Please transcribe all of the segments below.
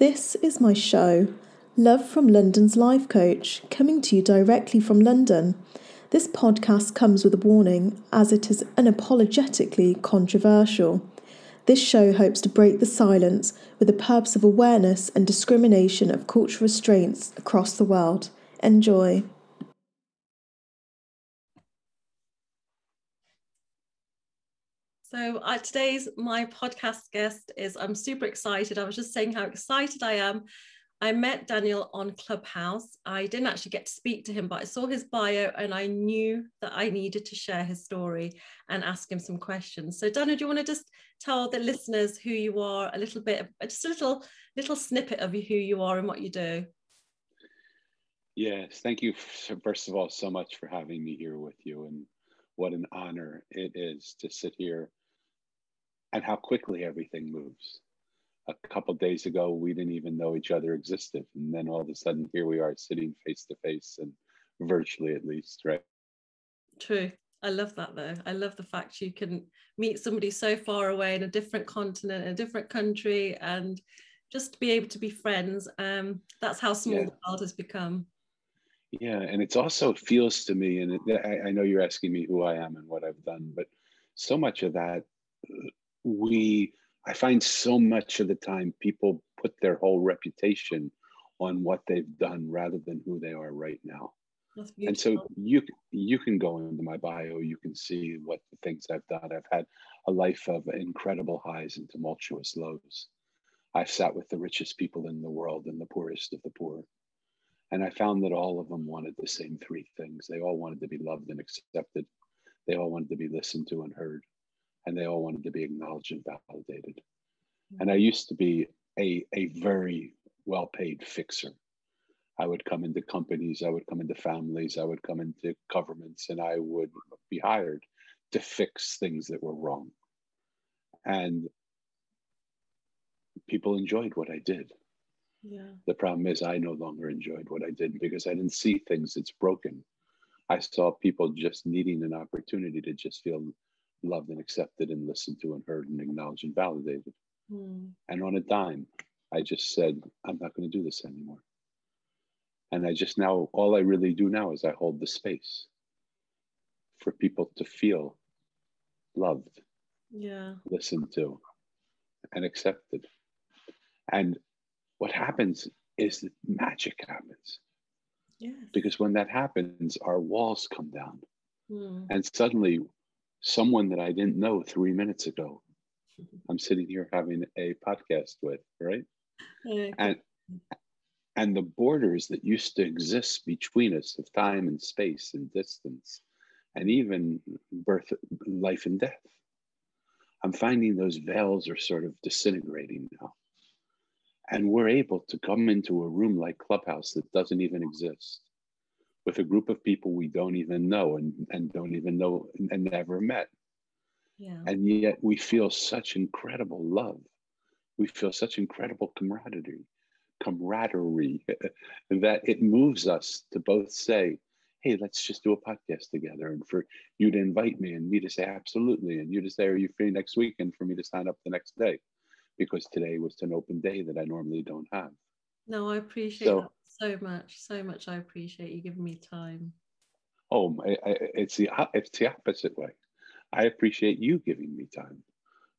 This is my show, Love from London's Life Coach, coming to you directly from London. This podcast comes with a warning as it is unapologetically controversial. This show hopes to break the silence with the purpose of awareness and discrimination of cultural restraints across the world. Enjoy. So uh, today's my podcast guest is I'm super excited. I was just saying how excited I am. I met Daniel on Clubhouse. I didn't actually get to speak to him, but I saw his bio and I knew that I needed to share his story and ask him some questions. So Daniel, do you want to just tell the listeners who you are a little bit, just a little little snippet of who you are and what you do? Yes, thank you first of all so much for having me here with you and what an honor it is to sit here and how quickly everything moves. A couple days ago, we didn't even know each other existed. And then all of a sudden, here we are sitting face to face and virtually at least, right? True. I love that though. I love the fact you can meet somebody so far away in a different continent, in a different country, and just be able to be friends. Um, that's how small yeah. the world has become. Yeah, and it's also feels to me, and it, I, I know you're asking me who I am and what I've done, but so much of that we i find so much of the time people put their whole reputation on what they've done rather than who they are right now. And so you you can go into my bio you can see what the things i've done. I've had a life of incredible highs and tumultuous lows. I've sat with the richest people in the world and the poorest of the poor. And i found that all of them wanted the same three things. They all wanted to be loved and accepted. They all wanted to be listened to and heard and they all wanted to be acknowledged and validated. Mm-hmm. And I used to be a, a very well paid fixer. I would come into companies, I would come into families, I would come into governments, and I would be hired to fix things that were wrong. And people enjoyed what I did. Yeah. The problem is, I no longer enjoyed what I did because I didn't see things that's broken. I saw people just needing an opportunity to just feel loved and accepted and listened to and heard and acknowledged and validated. Mm. And on a dime, I just said, I'm not going to do this anymore. And I just now, all I really do now is I hold the space for people to feel loved, yeah, listened to, and accepted. And what happens is that magic happens. Yes. Because when that happens, our walls come down. Mm. And suddenly someone that I didn't know three minutes ago. I'm sitting here having a podcast with, right? And and the borders that used to exist between us of time and space and distance, and even birth, life and death. I'm finding those veils are sort of disintegrating now. And we're able to come into a room like Clubhouse that doesn't even exist with a group of people we don't even know and, and don't even know and never met. Yeah. And yet we feel such incredible love. We feel such incredible camaraderie, camaraderie that it moves us to both say, hey, let's just do a podcast together. And for you to invite me and me to say absolutely, and you to say, are you free next week? And for me to sign up the next day, because today was an open day that I normally don't have. No, I appreciate so, that so much, so much. I appreciate you giving me time. Oh, it's the it's the opposite way. I appreciate you giving me time.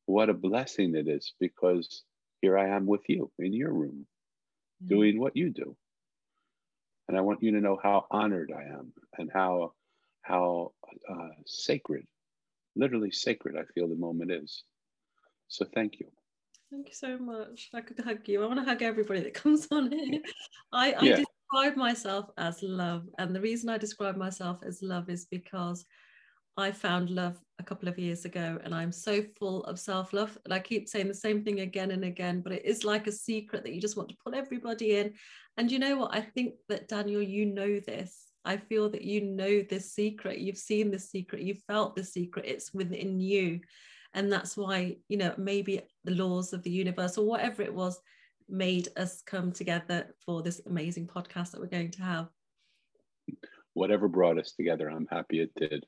What a blessing it is because here I am with you in your room, mm. doing what you do, and I want you to know how honored I am and how how uh, sacred, literally sacred, I feel the moment is. So thank you. Thank you so much. I could hug you. I want to hug everybody that comes on here. I, I yeah. describe myself as love. And the reason I describe myself as love is because I found love a couple of years ago and I'm so full of self love. And I keep saying the same thing again and again, but it is like a secret that you just want to pull everybody in. And you know what? I think that, Daniel, you know this. I feel that you know this secret. You've seen this secret. You've felt the secret. It's within you and that's why you know maybe the laws of the universe or whatever it was made us come together for this amazing podcast that we're going to have whatever brought us together i'm happy it did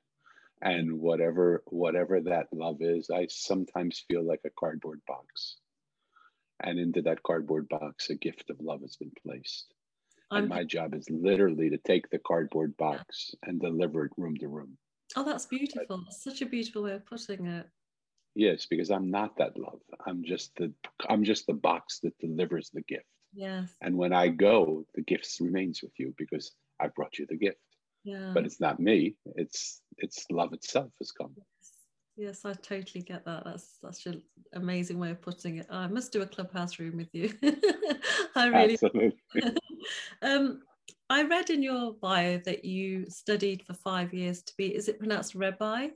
and whatever whatever that love is i sometimes feel like a cardboard box And into that cardboard box, a gift of love has been placed. And my job is literally to take the cardboard box and deliver it room to room. Oh, that's beautiful. Such a beautiful way of putting it. Yes, because I'm not that love. I'm just the I'm just the box that delivers the gift. Yes. And when I go, the gift remains with you because I brought you the gift. Yeah. But it's not me. It's it's love itself has come. Yes, yes I totally get that. That's such an amazing way of putting it. I must do a clubhouse room with you. I really Absolutely. um I read in your bio that you studied for five years to be, is it pronounced Rabbi?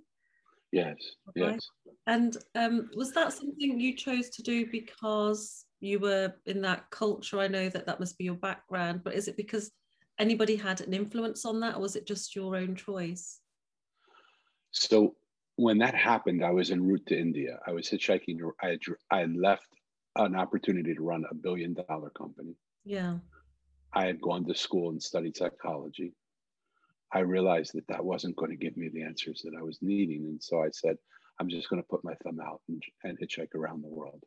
Yes, yes. And um, was that something you chose to do because you were in that culture? I know that that must be your background, but is it because anybody had an influence on that, or was it just your own choice? So when that happened, I was en route to India. I was hitchhiking. I had, I had left an opportunity to run a billion dollar company. Yeah. I had gone to school and studied psychology. I realized that that wasn't going to give me the answers that I was needing. And so I said, I'm just going to put my thumb out and, and hitchhike around the world.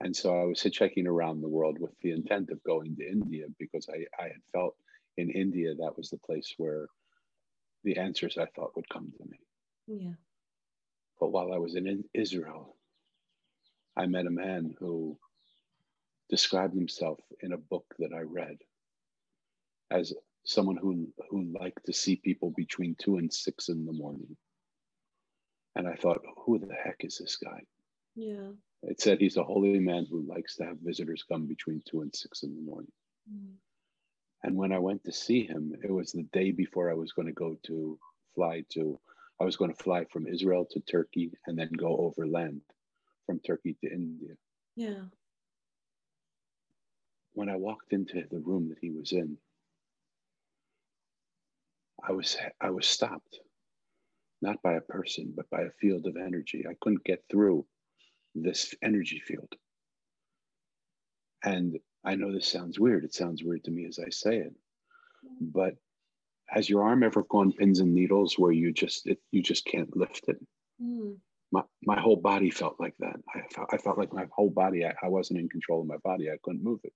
And so I was hitchhiking around the world with the intent of going to India because I, I had felt in India that was the place where the answers I thought would come to me. Yeah. But while I was in Israel, I met a man who described himself in a book that I read as someone who, who liked to see people between two and six in the morning. And I thought, who the heck is this guy? Yeah. It said he's a holy man who likes to have visitors come between two and six in the morning. Mm. And when I went to see him, it was the day before I was going to go to fly to, I was going to fly from Israel to Turkey and then go overland from Turkey to India. Yeah. When I walked into the room that he was in, I was I was stopped, not by a person, but by a field of energy. I couldn't get through this energy field. And I know this sounds weird. It sounds weird to me as I say it, but has your arm ever gone pins and needles where you just it, you just can't lift it? Mm. My, my whole body felt like that. I felt, I felt like my whole body, I, I wasn't in control of my body. I couldn't move it.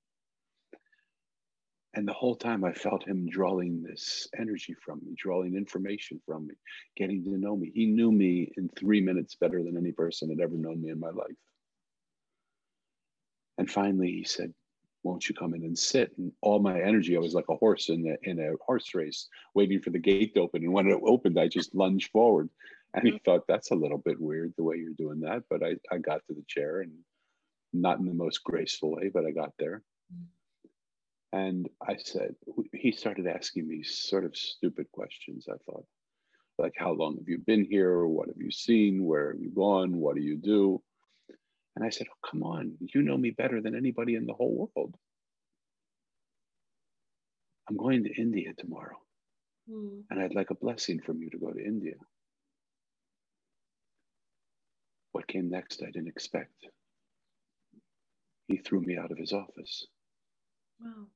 And the whole time I felt him drawing this energy from me, drawing information from me, getting to know me. He knew me in three minutes better than any person had ever known me in my life. And finally he said, won't you come in and sit? And all my energy, I was like a horse in a, in a horse race, waiting for the gate to open. And when it opened, I just lunged forward. And he mm-hmm. thought, that's a little bit weird the way you're doing that. But I, I got to the chair and not in the most graceful way, but I got there. Mm. And I said, he started asking me sort of stupid questions, I thought, like, how long have you been here? What have you seen? Where have you gone? What do you do? And I said, oh, come on, you know me better than anybody in the whole world. I'm going to India tomorrow. Mm. And I'd like a blessing from you to go to India. What came next, I didn't expect. He threw me out of his office. Wow.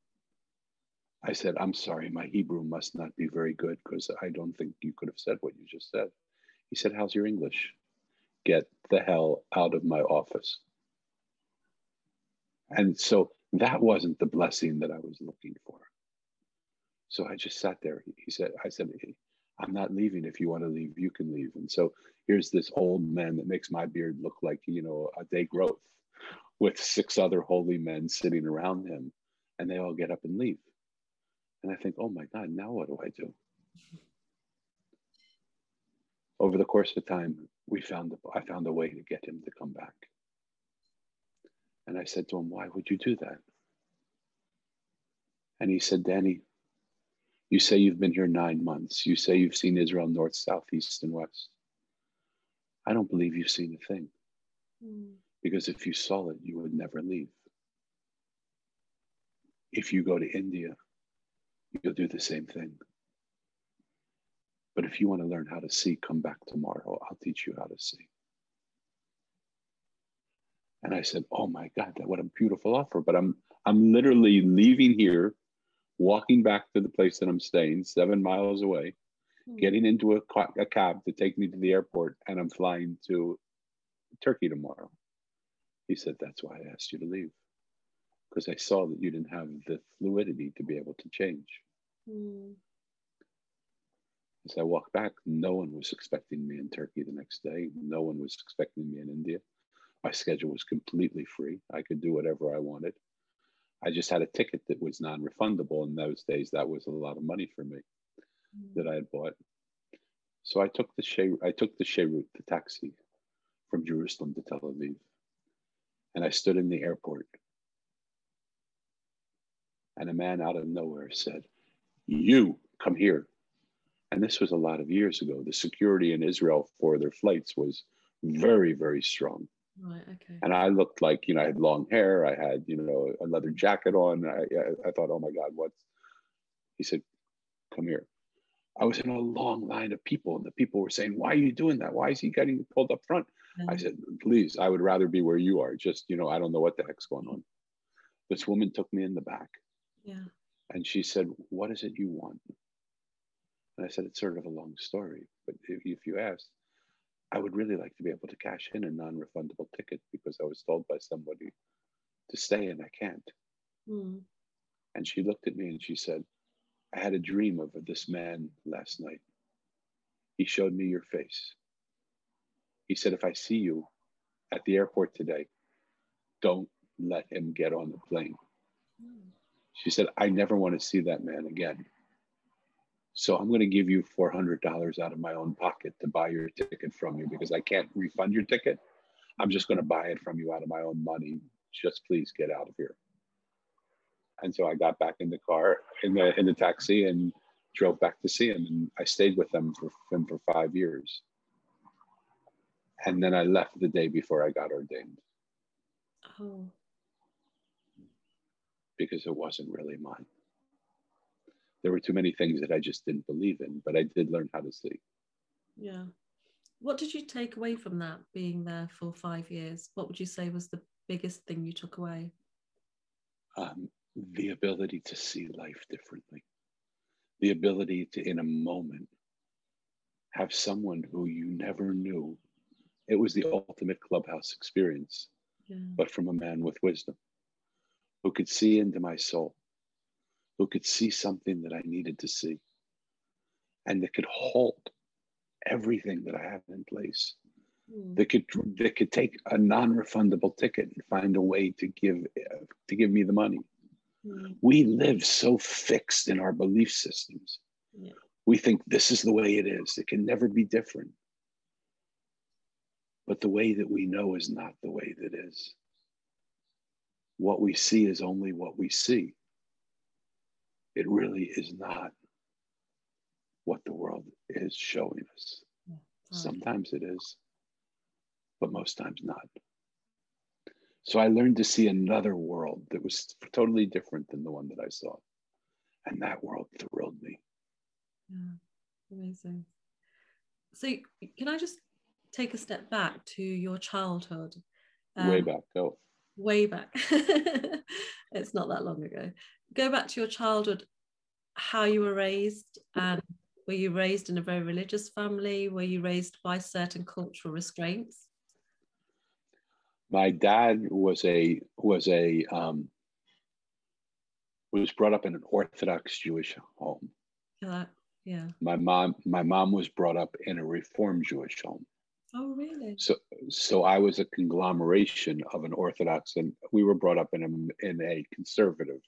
I said, I'm sorry, my Hebrew must not be very good because I don't think you could have said what you just said. He said, How's your English? Get the hell out of my office. And so that wasn't the blessing that I was looking for. So I just sat there. He said, I said, I'm not leaving. If you want to leave, you can leave. And so here's this old man that makes my beard look like, you know, a day growth with six other holy men sitting around him. And they all get up and leave. And I think, oh my God, now what do I do? Over the course of time, we found I found a way to get him to come back. And I said to him, Why would you do that? And he said, Danny, you say you've been here nine months. You say you've seen Israel north, south, east, and west. I don't believe you've seen a thing. Mm. Because if you saw it, you would never leave. If you go to India, you'll do the same thing. But if you want to learn how to see, come back tomorrow. I'll teach you how to see. And I said, "Oh my God, what a beautiful offer!" But I'm I'm literally leaving here, walking back to the place that I'm staying, seven miles away, mm-hmm. getting into a, a cab to take me to the airport, and I'm flying to Turkey tomorrow. He said, That's why I asked you to leave. Because I saw that you didn't have the fluidity to be able to change. Mm. As I walked back, no one was expecting me in Turkey the next day. No one was expecting me in India. My schedule was completely free. I could do whatever I wanted. I just had a ticket that was non refundable. In those days, that was a lot of money for me mm. that I had bought. So I took the Shay, I took the sherut, the taxi from Jerusalem to Tel Aviv. And I stood in the airport. And a man out of nowhere said, You come here. And this was a lot of years ago. The security in Israel for their flights was very, very strong. Right, okay. And I looked like, you know, I had long hair, I had, you know, a leather jacket on. I, I thought, oh my God, what's, he said, come here. I was in a long line of people, and the people were saying, Why are you doing that? Why is he getting pulled up front? Mm-hmm. I said, Please, I would rather be where you are. Just, you know, I don't know what the heck's going on. This woman took me in the back. Yeah. And she said, What is it you want? And I said, It's sort of a long story, but if, if you ask, I would really like to be able to cash in a non refundable ticket because I was told by somebody to stay and I can't. Mm. And she looked at me and she said, I had a dream of this man last night. He showed me your face. He said, If I see you at the airport today, don't let him get on the plane. Mm. She said, I never want to see that man again. So I'm going to give you $400 out of my own pocket to buy your ticket from you because I can't refund your ticket. I'm just going to buy it from you out of my own money. Just please get out of here. And so I got back in the car in the in the taxi and drove back to see him. And I stayed with them for him for five years. And then I left the day before I got ordained. Oh. Because it wasn't really mine there were too many things that I just didn't believe in, but I did learn how to see. Yeah. What did you take away from that being there for five years? What would you say was the biggest thing you took away? Um, the ability to see life differently, the ability to, in a moment, have someone who you never knew. It was the ultimate clubhouse experience, yeah. but from a man with wisdom who could see into my soul who could see something that I needed to see and that could halt everything that I have in place. Mm. That could that could take a non-refundable ticket and find a way to give to give me the money. Mm. We live so fixed in our belief systems. Yeah. We think this is the way it is. It can never be different. But the way that we know is not the way that is. What we see is only what we see it really is not what the world is showing us. Sometimes it is, but most times not. So I learned to see another world that was totally different than the one that I saw. And that world thrilled me. Yeah, amazing. So, can I just take a step back to your childhood? Um, way back, go. Way back. it's not that long ago go back to your childhood, how you were raised, and were you raised in a very religious family? Were you raised by certain cultural restraints? My dad was a was a um, was brought up in an Orthodox Jewish home. Yeah, yeah. My mom my mom was brought up in a Reformed Jewish home. Oh, really? So, so I was a conglomeration of an Orthodox, and we were brought up in a in a conservative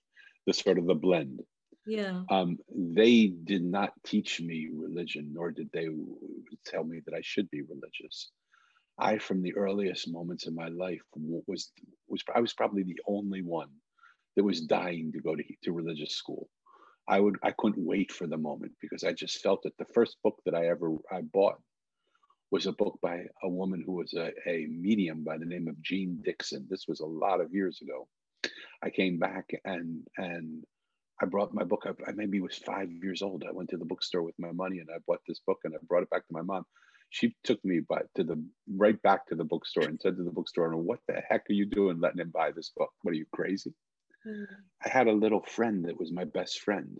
the sort of the blend. Yeah. Um, they did not teach me religion, nor did they tell me that I should be religious. I, from the earliest moments in my life, was was I was probably the only one that was dying to go to, to religious school. I would I couldn't wait for the moment because I just felt that the first book that I ever I bought was a book by a woman who was a, a medium by the name of Jeane Dixon. This was a lot of years ago. I came back and and I brought my book up. I maybe was five years old. I went to the bookstore with my money and I bought this book and I brought it back to my mom. She took me by, to the right back to the bookstore and said to the bookstore, what the heck are you doing, letting him buy this book? What are you crazy?" Mm. I had a little friend that was my best friend,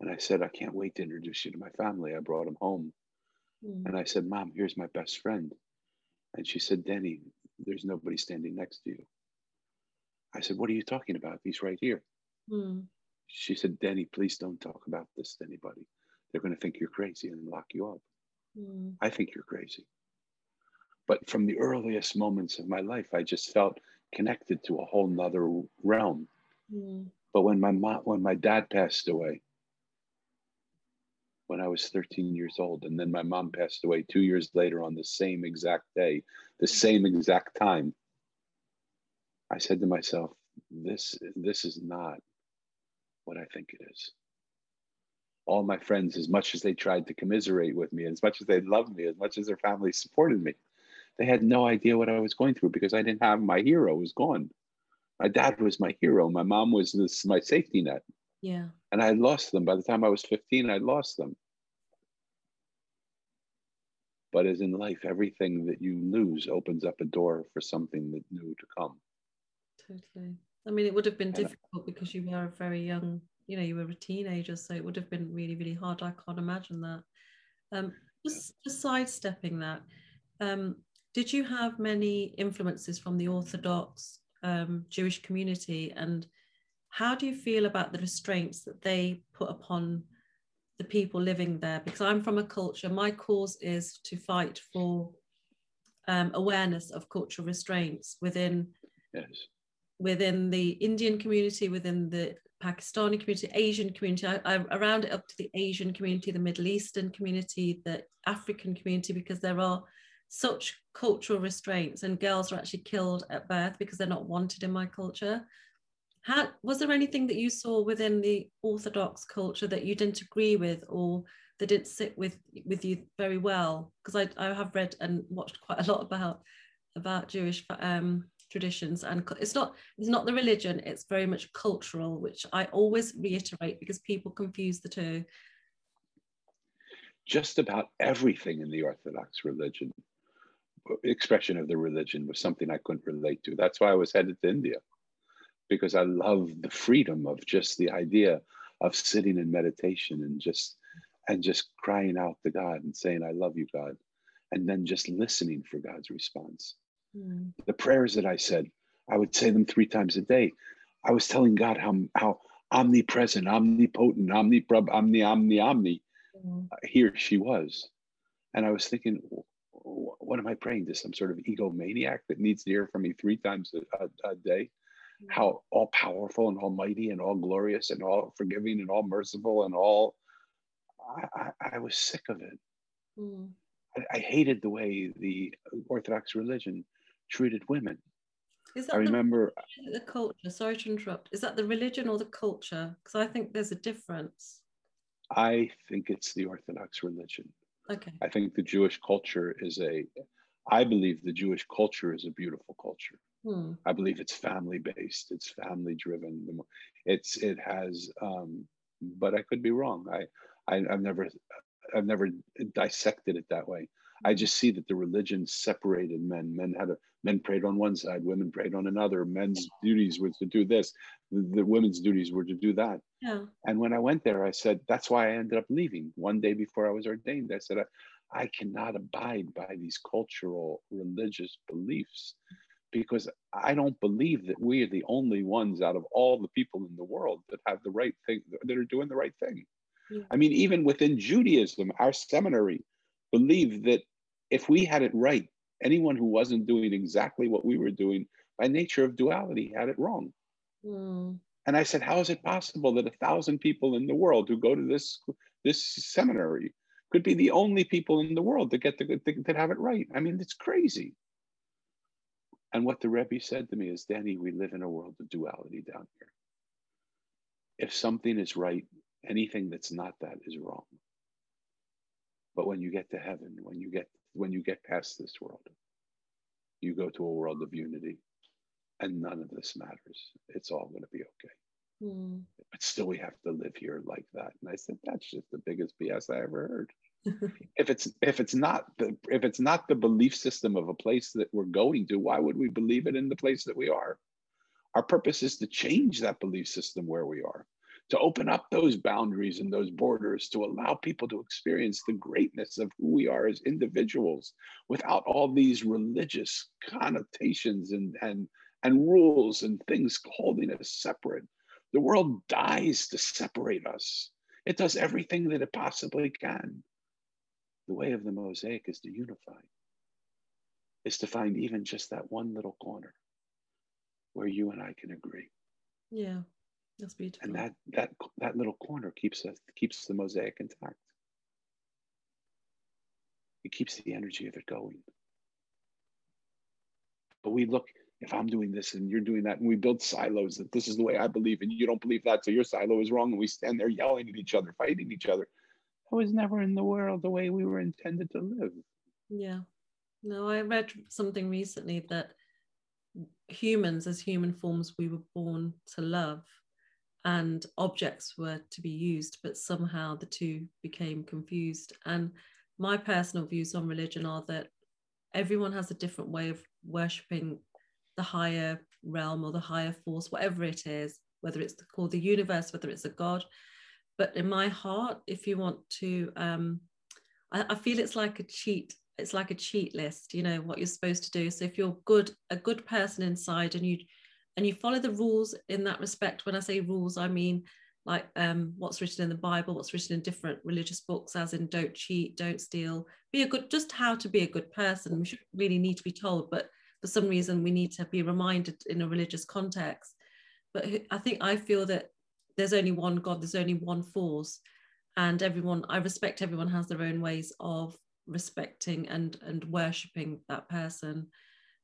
and I said, "I can't wait to introduce you to my family." I brought him home, mm. and I said, "Mom, here's my best friend," and she said, "Denny, there's nobody standing next to you. I said, What are you talking about? He's right here. Mm. She said, Denny, please don't talk about this to anybody. They're going to think you're crazy and lock you up. Mm. I think you're crazy. But from the earliest moments of my life, I just felt connected to a whole nother realm. Mm. But when my mom, when my dad passed away, when I was 13 years old, and then my mom passed away two years later on the same exact day, the same exact time, I said to myself, "This, this is not what I think it is." All my friends, as much as they tried to commiserate with me, as much as they loved me, as much as their family supported me, they had no idea what I was going through because I didn't have my hero was gone. My dad was my hero. My mom was this, my safety net. Yeah. And I lost them. By the time I was 15, I'd lost them. But as in life, everything that you lose opens up a door for something that new to come. Totally. I mean, it would have been difficult because you were a very young, you know, you were a teenager, so it would have been really, really hard. I can't imagine that. Um, just, just sidestepping that, um, did you have many influences from the Orthodox um, Jewish community? And how do you feel about the restraints that they put upon the people living there? Because I'm from a culture, my cause is to fight for um, awareness of cultural restraints within. Yes. Within the Indian community, within the Pakistani community, Asian community, I, I around it up to the Asian community, the Middle Eastern community, the African community, because there are such cultural restraints and girls are actually killed at birth because they're not wanted in my culture how was there anything that you saw within the orthodox culture that you didn't agree with or that didn't sit with with you very well? Because I, I have read and watched quite a lot about about jewish um, traditions and it's not it's not the religion it's very much cultural which i always reiterate because people confuse the two. Just about everything in the orthodox religion expression of the religion was something I couldn't relate to. That's why I was headed to India, because I love the freedom of just the idea of sitting in meditation and just and just crying out to God and saying, I love you, God. And then just listening for God's response. Mm. The prayers that I said, I would say them three times a day. I was telling God how how omnipresent, omnipotent, omni omni, omni, omni. Mm. Here she was. And I was thinking, what am I praying to? Some sort of egomaniac that needs to hear from me three times a, a, a day? How all powerful and almighty and all glorious and all forgiving and all merciful and all. I, I, I was sick of it. Mm. I, I, hated the way the Orthodox religion treated women. Is that I remember the, the culture. Sorry to interrupt. Is that the religion or the culture? Because I think there's a difference. I think it's the Orthodox religion. Okay. I think the Jewish culture is a, I believe the Jewish culture is a beautiful culture. Hmm. I believe it's family based, it's family driven. It's it has, um, but I could be wrong. I, I I've never I've never dissected it that way. I just see that the religion separated men. Men had a men prayed on one side, women prayed on another. Men's duties were to do this, the, the women's duties were to do that. Yeah. And when I went there, I said, that's why I ended up leaving. One day before I was ordained, I said, I, I cannot abide by these cultural religious beliefs because I don't believe that we are the only ones out of all the people in the world that have the right thing, that are doing the right thing. Yeah. I mean, even within Judaism, our seminary believed that if we had it right, anyone who wasn't doing exactly what we were doing by nature of duality had it wrong. Mm. And I said, how is it possible that a thousand people in the world who go to this this seminary could be the only people in the world that get to that have it right? I mean, it's crazy. And what the Rebbe said to me is, Danny, we live in a world of duality down here. If something is right, anything that's not that is wrong. But when you get to heaven, when you get when you get past this world, you go to a world of unity, and none of this matters. It's all going to be okay. Mm. But still, we have to live here like that. And I said, that's just the biggest BS I ever heard. If it's if it's not the if it's not the belief system of a place that we're going to, why would we believe it in the place that we are? Our purpose is to change that belief system where we are to open up those boundaries and those borders to allow people to experience the greatness of who we are as individuals without all these religious connotations and, and, and rules and things holding us separate. The world dies to separate us. It does everything that it possibly can. The way of the mosaic is to unify, is to find even just that one little corner where you and I can agree. Yeah. That's beautiful. And that that that little corner keeps us keeps the mosaic intact. It keeps the energy of it going. But we look, if I'm doing this and you're doing that, and we build silos that this is the way I believe, and you don't believe that, so your silo is wrong, and we stand there yelling at each other, fighting each other. That was never in the world the way we were intended to live. Yeah. No, I read something recently that humans, as human forms, we were born to love and objects were to be used, but somehow the two became confused. And my personal views on religion are that everyone has a different way of worshipping the higher realm or the higher force, whatever it is, whether it's called the universe, whether it's a god. But in my heart, if you want to, um, I, I feel it's like a cheat. It's like a cheat list, you know, what you're supposed to do. So if you're good, a good person inside, and you and you follow the rules in that respect. When I say rules, I mean like um, what's written in the Bible, what's written in different religious books, as in don't cheat, don't steal, be a good, just how to be a good person. We should really need to be told, but for some reason we need to be reminded in a religious context. But I think I feel that there's only one God, there's only one force, and everyone, I respect everyone has their own ways of respecting and and worshipping that person.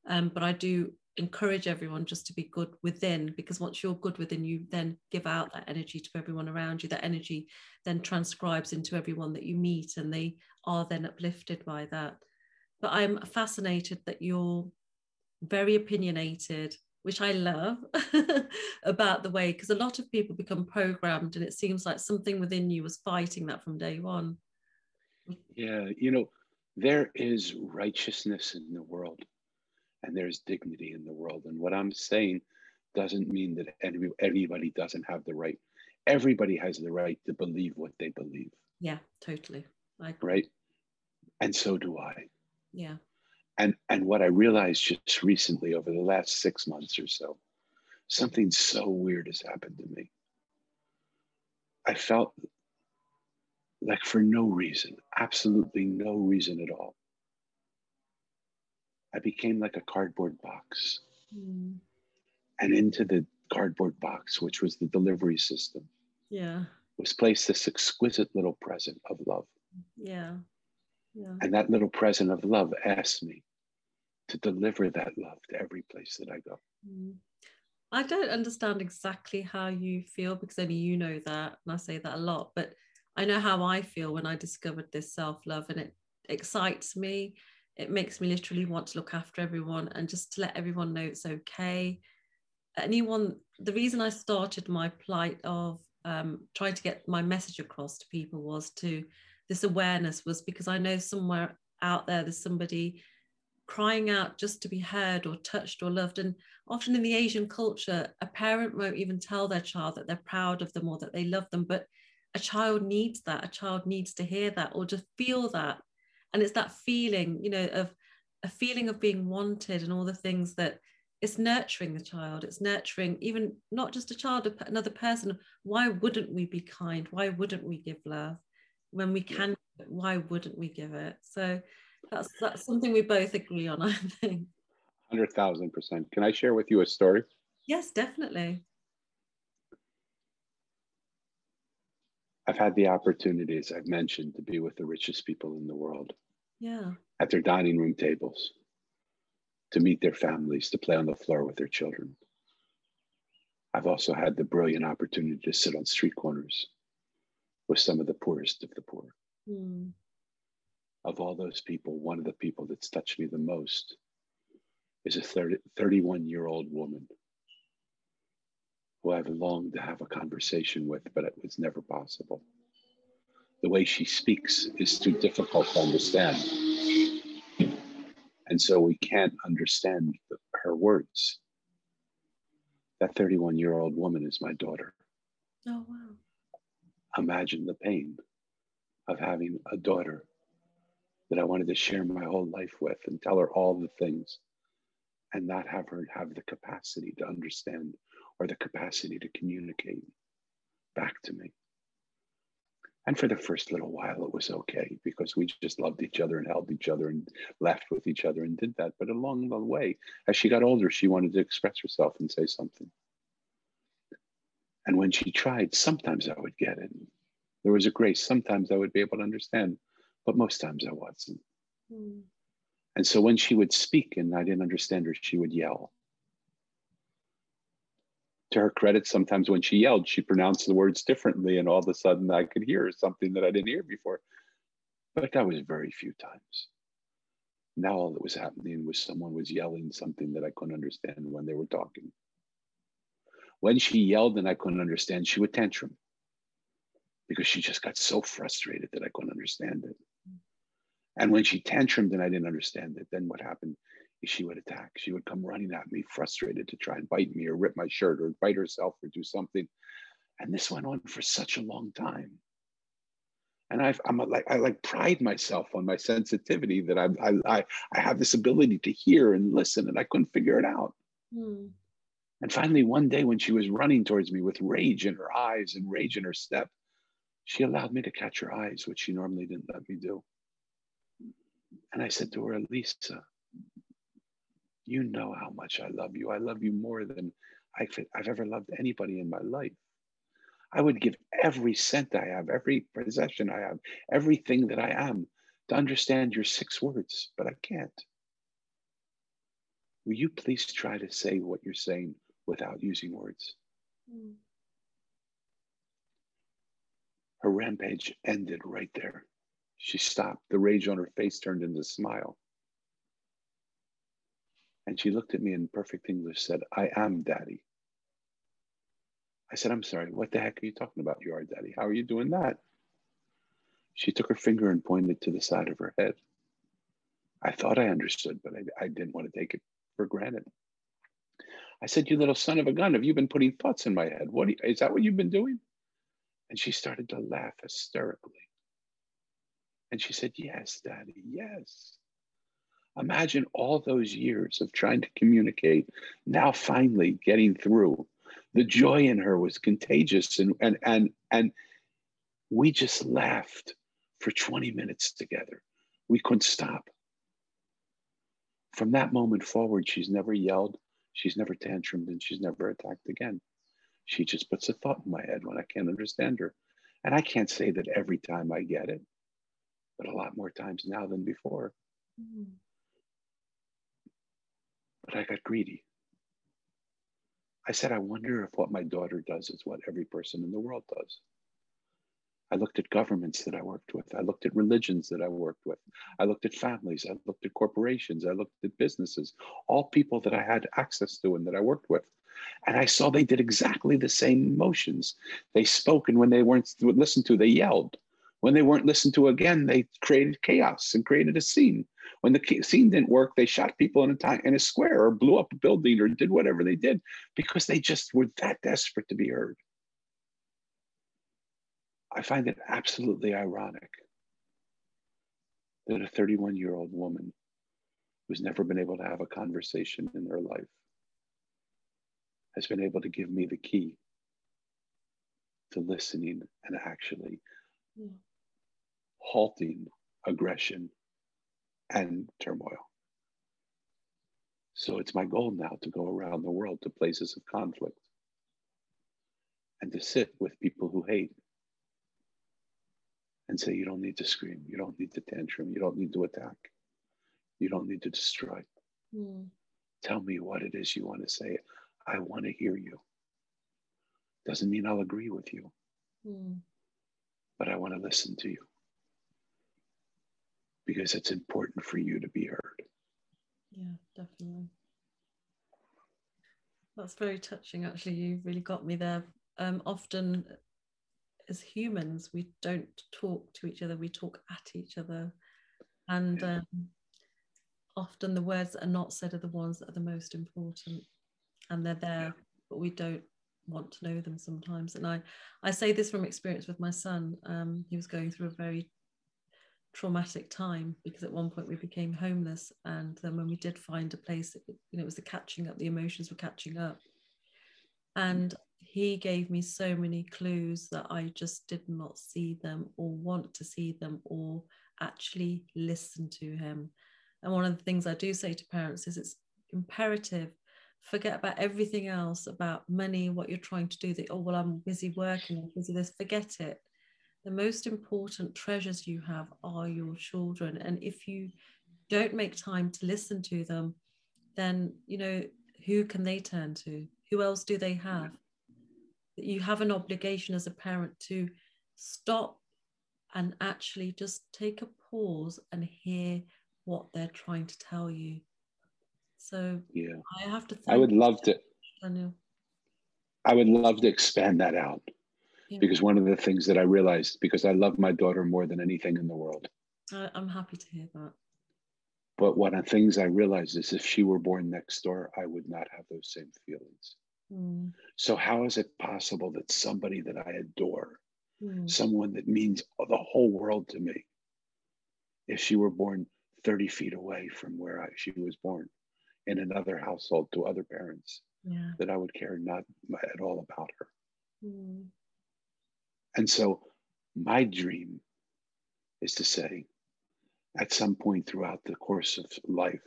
Um, but I do encourage everyone just to be good within because once you're good within you then give out that energy to everyone around you that energy then transcribes into everyone that you meet and they are then uplifted by that but i'm fascinated that you're very opinionated which i love about the way because a lot of people become programmed and it seems like something within you was fighting that from day one yeah you know there is righteousness in the world and there's dignity in the world. And what I'm saying doesn't mean that any, anybody doesn't have the right. Everybody has the right to believe what they believe. Yeah, totally. Right. And so do I. Yeah. And and what I realized just recently over the last six months or so, something so weird has happened to me. I felt like for no reason, absolutely no reason at all, I became like a cardboard box. Mm. And into the cardboard box, which was the delivery system, yeah, was placed this exquisite little present of love. Yeah. Yeah. And that little present of love asks me to deliver that love to every place that I go. Mm. I don't understand exactly how you feel because only you know that. And I say that a lot, but I know how I feel when I discovered this self love and it excites me it makes me literally want to look after everyone and just to let everyone know it's okay anyone the reason i started my plight of um, trying to get my message across to people was to this awareness was because i know somewhere out there there's somebody crying out just to be heard or touched or loved. And often in the asian culture a parent won't even tell their child that they're proud of them or that they love them but a child needs that. A child needs to hear that or just feel that. And it's that feeling you know of a feeling of being wanted and all the things that it's nurturing the child. It's nurturing even not just a child another person. Why wouldn't we be kind? Why wouldn't we give love when we can why wouldn't we give it? So that's that's something we both agree on i think. 100000% can i share with you a story? Yes definitely. I've had the opportunities I've mentioned to be with the richest people in the world. Yeah. At their dining room tables. To meet their families to play on the floor with their children. I've also had the brilliant opportunity to sit on street corners with some of the poorest of the poor mm. of all those people one of the people that's touched me the most is a 30, 31 year old woman who I've longed to have a conversation with, but it was never possible the way she speaks is too difficult to understand. And so we can't understand her words. That 31 year old woman is my daughter. Oh, wow. Imagine the pain of having a daughter that I wanted to share my whole life with and tell her all the things and not have her have the capacity to understand or the capacity to communicate back to me. And for the first little while, it was okay because we just loved each other and held each other and laughed with each other and did that. But along the way, as she got older, she wanted to express herself and say something. And when she tried, sometimes I would get it. There was a grace. Sometimes I would be able to understand, but most times I wasn't. Mm. And so when she would speak and I didn't understand her, she would yell to her credit, sometimes when she yelled, she pronounced the words differently, and all of a sudden I could hear something that I didn't hear before. But that was very few times. Now all that was happening was someone was yelling something that I couldn't understand when they were talking. When she yelled and I couldn't understand, she would tantrum because she just got so frustrated that I couldn't understand it. And when she tantrumed and I didn't understand it, then what happened is she would attack. She would come running at me, frustrated to try and bite me or rip my shirt or bite herself or do something. And this went on for such a long time. And I've, I'm like, I like pride myself on my sensitivity that I, I, I have this ability to hear and listen, and I couldn't figure it out. Hmm. And finally, one day when she was running towards me with rage in her eyes and rage in her step, she allowed me to catch her eyes, which she normally didn't let me do. And I said to her, Lisa, you know how much I love you. I love you more than I've ever loved anybody in my life. I would give every cent I have, every possession I have, everything that I am to understand your six words, but I can't. Will you please try to say what you're saying without using words? Mm. Her rampage ended right there. She stopped. The rage on her face turned into a smile. And she looked at me in perfect English, said, I am daddy. I said, I'm sorry, what the heck are you talking about? You are daddy. How are you doing that? She took her finger and pointed to the side of her head. I thought I understood, but I, I didn't want to take it for granted. I said, You little son of a gun, have you been putting thoughts in my head? What you, is that what you've been doing? And she started to laugh hysterically. And she said, Yes, daddy, yes. Imagine all those years of trying to communicate, now finally getting through. The joy in her was contagious and and and and we just laughed for 20 minutes together. We couldn't stop. From that moment forward, she's never yelled, she's never tantrumed, and she's never attacked again. She just puts a thought in my head when I can't understand her. And I can't say that every time I get it, but a lot more times now than before. Mm-hmm. But I got greedy. I said, I wonder if what my daughter does is what every person in the world does. I looked at governments that I worked with. I looked at religions that I worked with. I looked at families. I looked at corporations. I looked at businesses, all people that I had access to and that I worked with. And I saw they did exactly the same motions. They spoke, and when they weren't listened to, they yelled. When they weren't listened to again, they created chaos and created a scene. When the scene didn't work, they shot people in a time, in a square or blew up a building or did whatever they did because they just were that desperate to be heard. I find it absolutely ironic that a 31 year old woman who's never been able to have a conversation in her life has been able to give me the key to listening and actually yeah. halting aggression and turmoil. So it's my goal now to go around the world to places of conflict and to sit with people who hate and say, you don't need to scream, you don't need to tantrum, you don't need to attack, you don't need to destroy. Mm. Tell me what it is you want to say. I want to hear you. Doesn't mean I'll agree with you, mm. but I want to listen to you because it's important for you to be heard. Yeah, definitely. That's very touching, actually. You really got me there. Um, often, as humans, we don't talk to each other, we talk at each other. And yeah. um, often, the words that are not said are the ones that are the most important. And they're there, yeah. but we don't want to know them sometimes. And I, I say this from experience with my son. Um, he was going through a very traumatic time because at one point we became homeless, and then when we did find a place, it, you know, it was the catching up. The emotions were catching up, and he gave me so many clues that I just did not see them or want to see them or actually listen to him. And one of the things I do say to parents is it's imperative forget about everything else about money, what you're trying to do. That, oh, well, I'm busy working, I'm busy this, forget it. The most important treasures you have are your children. And if you don't make time to listen to them, then, you know, who can they turn to? Who else do they have? You have an obligation as a parent to stop and actually just take a pause and hear what they're trying to tell you so yeah, I have to. I would love to. Daniel. I would love to expand that out yeah. because one of the things that I realized because I love my daughter more than anything in the world. I, I'm happy to hear that. But one of the things I realized is if she were born next door, I would not have those same feelings. Mm. So how is it possible that somebody that I adore, mm. someone that means the whole world to me, if she were born 30 feet away from where I, she was born, in another household to other parents yeah. that I would care not at all about her. Mm. And so my dream is to say, at some point throughout the course of life,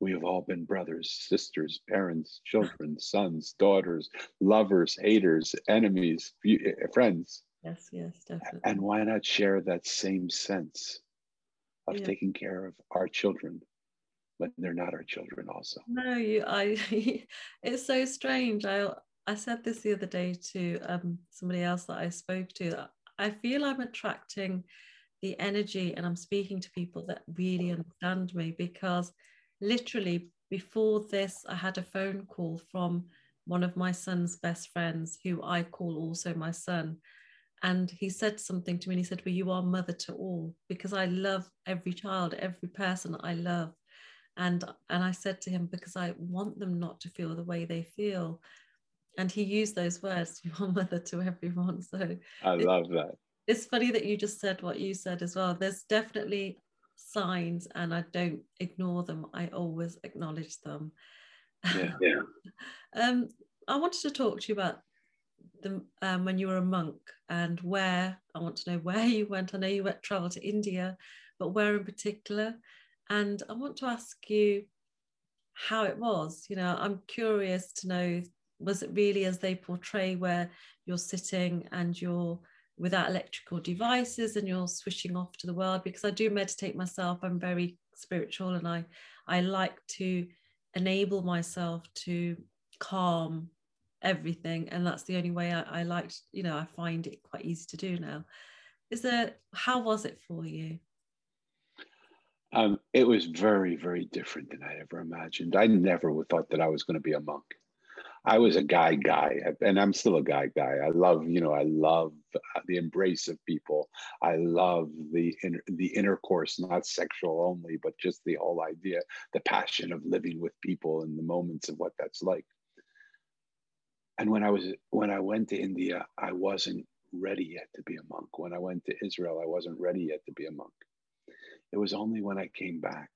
we have all been brothers, sisters, parents, children, sons, daughters, lovers, haters, enemies, eh, friends. Yes, yes, definitely. And why not share that same sense of yeah. taking care of our children when they're not our children also no you i it's so strange i i said this the other day to um, somebody else that i spoke to i feel i'm attracting the energy and i'm speaking to people that really understand me because literally before this i had a phone call from one of my son's best friends who i call also my son. And he said something to me and he said well you are mother to all because i love every child every person i love. And and i said to him because i want them not to feel the way they feel. And he used those words You your mother to everyone. So i love that. it's funny that you just said what you said as well. There's definitely signs and i don't ignore them i always acknowledge them yeah, yeah. um i wanted to talk to you about the um, when you were a monk and where i want to know where you went i know you went travel to india but where in particular and I want to ask you how it was. You know, I'm curious to know was it really as they portray where you're sitting and you're without electrical devices and you're switching off to the world because I do meditate myself I'm very spiritual and I I like to enable myself to calm everything and that's the only way I, I like you know I find it quite easy to do now is there how was it for you um, it was very, very different than I ever imagined. I never thought that I was going to be a monk. I was a guy guy, and I'm still a guy guy. I love, you know, I love uh, the embrace of people. I love the inter- the intercourse, not sexual only, but just the whole idea, the passion of living with people and the moments of what that's like. And when I was when I went to India, I wasn't ready yet to be a monk. When I went to Israel, I wasn't ready yet to be a monk. It was only when I came back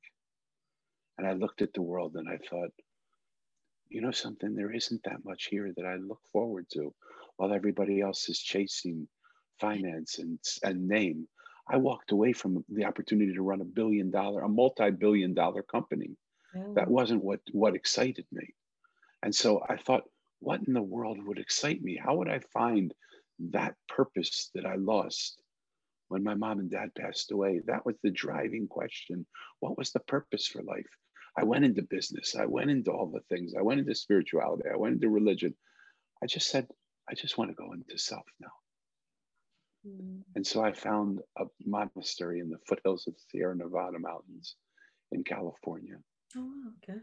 and I looked at the world and I thought, you know something, there isn't that much here that I look forward to while everybody else is chasing finance and, and name. I walked away from the opportunity to run a billion dollar, a multi-billion dollar company. Yeah. That oh. wasn't what, what excited me. And so I thought, what in the world would excite me? How would I find that purpose that I lost when my mom and dad passed away. That was the driving question. What was the purpose for life? I went into business. I went into all the things. I went into spirituality. I went into religion. I just said, I just want to go into self now. Mm. And so I found a monastery in the foothills of the Sierra Nevada mountains in California. Oh, okay.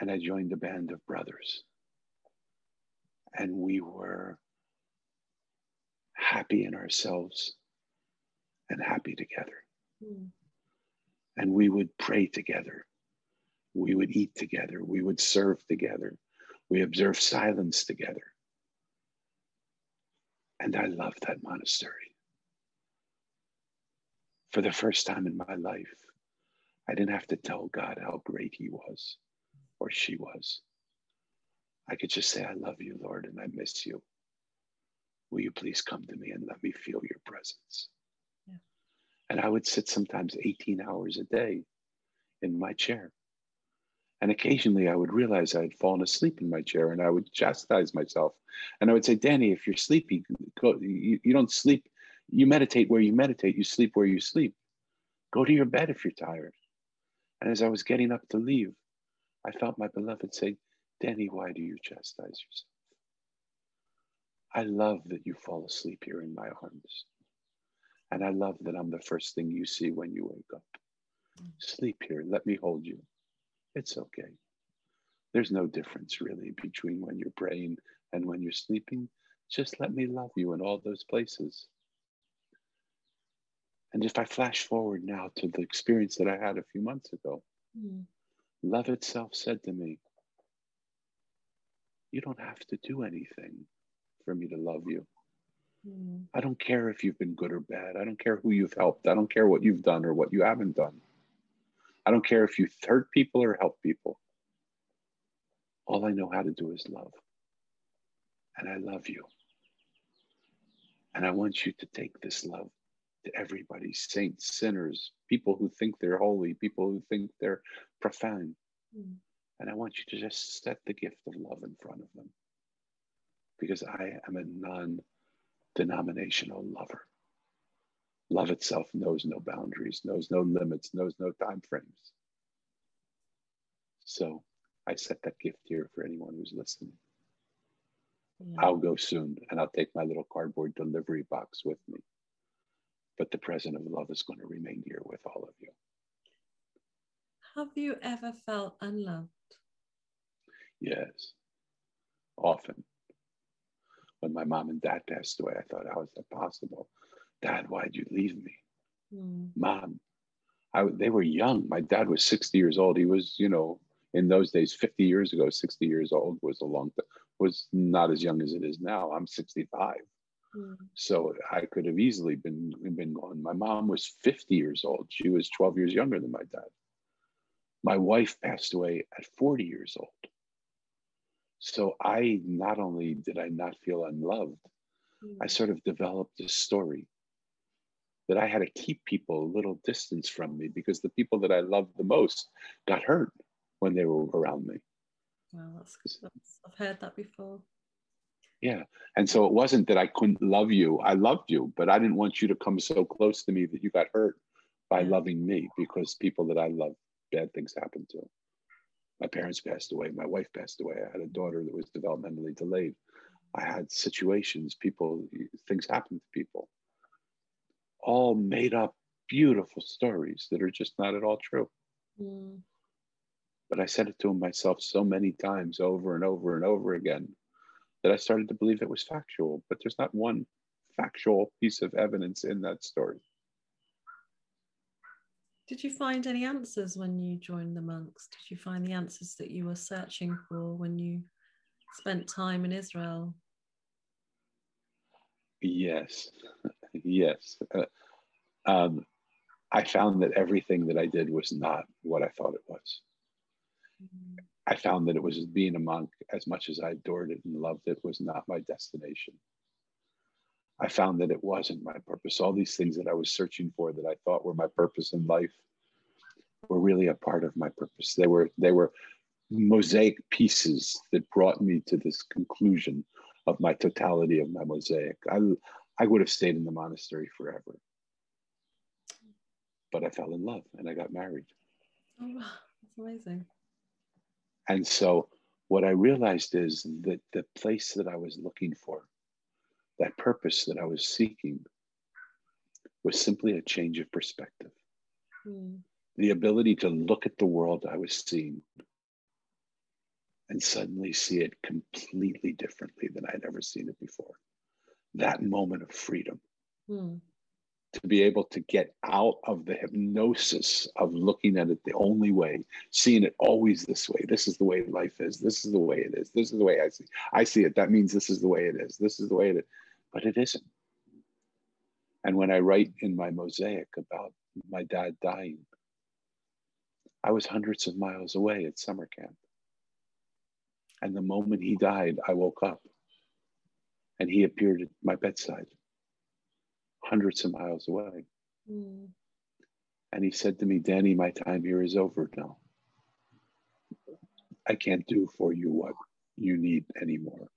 And I joined a band of brothers. And we were happy in ourselves and happy together. Mm. And we would pray together. We would eat together. We would serve together. We observe silence together. And I loved that monastery. For the first time in my life, I didn't have to tell God how great He was or she was. I could just say, I love you, Lord, and I miss you. Will you please come to me and let me feel your presence? Yeah. And I would sit sometimes 18 hours a day in my chair. And occasionally I would realize I had fallen asleep in my chair and I would chastise myself. And I would say, Danny, if you're sleepy, go, you, you don't sleep. You meditate where you meditate, you sleep where you sleep. Go to your bed if you're tired. And as I was getting up to leave, I felt my beloved say, Danny, why do you chastise yourself? I love that you fall asleep here in my arms. And I love that I'm the first thing you see when you wake up. Sleep here. Let me hold you. It's okay. There's no difference really between when you're praying and when you're sleeping. Just let me love you in all those places. And if I flash forward now to the experience that I had a few months ago, mm. love itself said to me, You don't have to do anything for me to love you. Mm. I don't care if you've been good or bad. I don't care who you've helped. I don't care what you've done or what you haven't done. I don't care if you hurt people or help people. All I know how to do is love. And I love you. And I want you to take this love to everybody saints, sinners, people who think they're holy, people who think they're profound. Mm. And I want you to just set the gift of love in front of them because I am a non denominational lover. Love itself knows no boundaries, knows no limits, knows no time frames. So I set that gift here for anyone who's listening. Yeah. I'll go soon and I'll take my little cardboard delivery box with me. But the present of love is going to remain here with all of you. Have you ever felt unloved? Yes, often. When my mom and dad passed away, I thought, how is that possible? Dad, why'd you leave me? Mm. Mom, I, they were young. My dad was 60 years old. He was, you know, in those days, 50 years ago, 60 years old was a long, time. was not as young as it is now. I'm 65. Mm. So I could have easily been, been gone. My mom was 50 years old. She was 12 years younger than my dad. My wife passed away at 40 years old. So I not only did I not feel unloved, mm. I sort of developed a story that I had to keep people a little distance from me because the people that I loved the most got hurt when they were around me. Wow, that's, that's I've heard that before. Yeah. And so it wasn't that I couldn't love you. I loved you, but I didn't want you to come so close to me that you got hurt by loving me because people that I love, bad things happen to. My parents passed away. My wife passed away. I had a daughter that was developmentally delayed. I had situations, people, things happen to people all made up beautiful stories that are just not at all true. Mm. But I said it to myself so many times over and over and over again that I started to believe it was factual, but there's not one factual piece of evidence in that story. Did you find any answers when you joined the monks? Did you find the answers that you were searching for when you spent time in Israel? Yes, yes. Uh, um, I found that everything that I did was not what I thought it was. Mm-hmm. I found that it was being a monk, as much as I adored it and loved it, was not my destination. I found that it wasn't my purpose. All these things that I was searching for that I thought were my purpose in life were really a part of my purpose. They were they were mosaic pieces that brought me to this conclusion of my totality of my mosaic. I I would have stayed in the monastery forever but I fell in love and I got married. Oh, wow. That's amazing. And so what I realized is that the place that I was looking for, that purpose that I was seeking, was simply a change of perspective. Mm. The ability to look at the world I was seeing and suddenly see it completely differently than I'd ever seen it before. That moment of freedom. Mm to be able to get out of the hypnosis of looking at it the only way, seeing it always this way. This is the way life is. This is the way it is. This is the way I see. I see it. That means this is the way it is. This is the way it is. But it isn't. And when I write in my mosaic about my dad dying, I was hundreds of miles away at summer camp. And the moment he died, I woke up and he appeared at my bedside hundreds of miles away. Mm. And he said to me, Danny, my time here is over now. I can't do for you what you need anymore.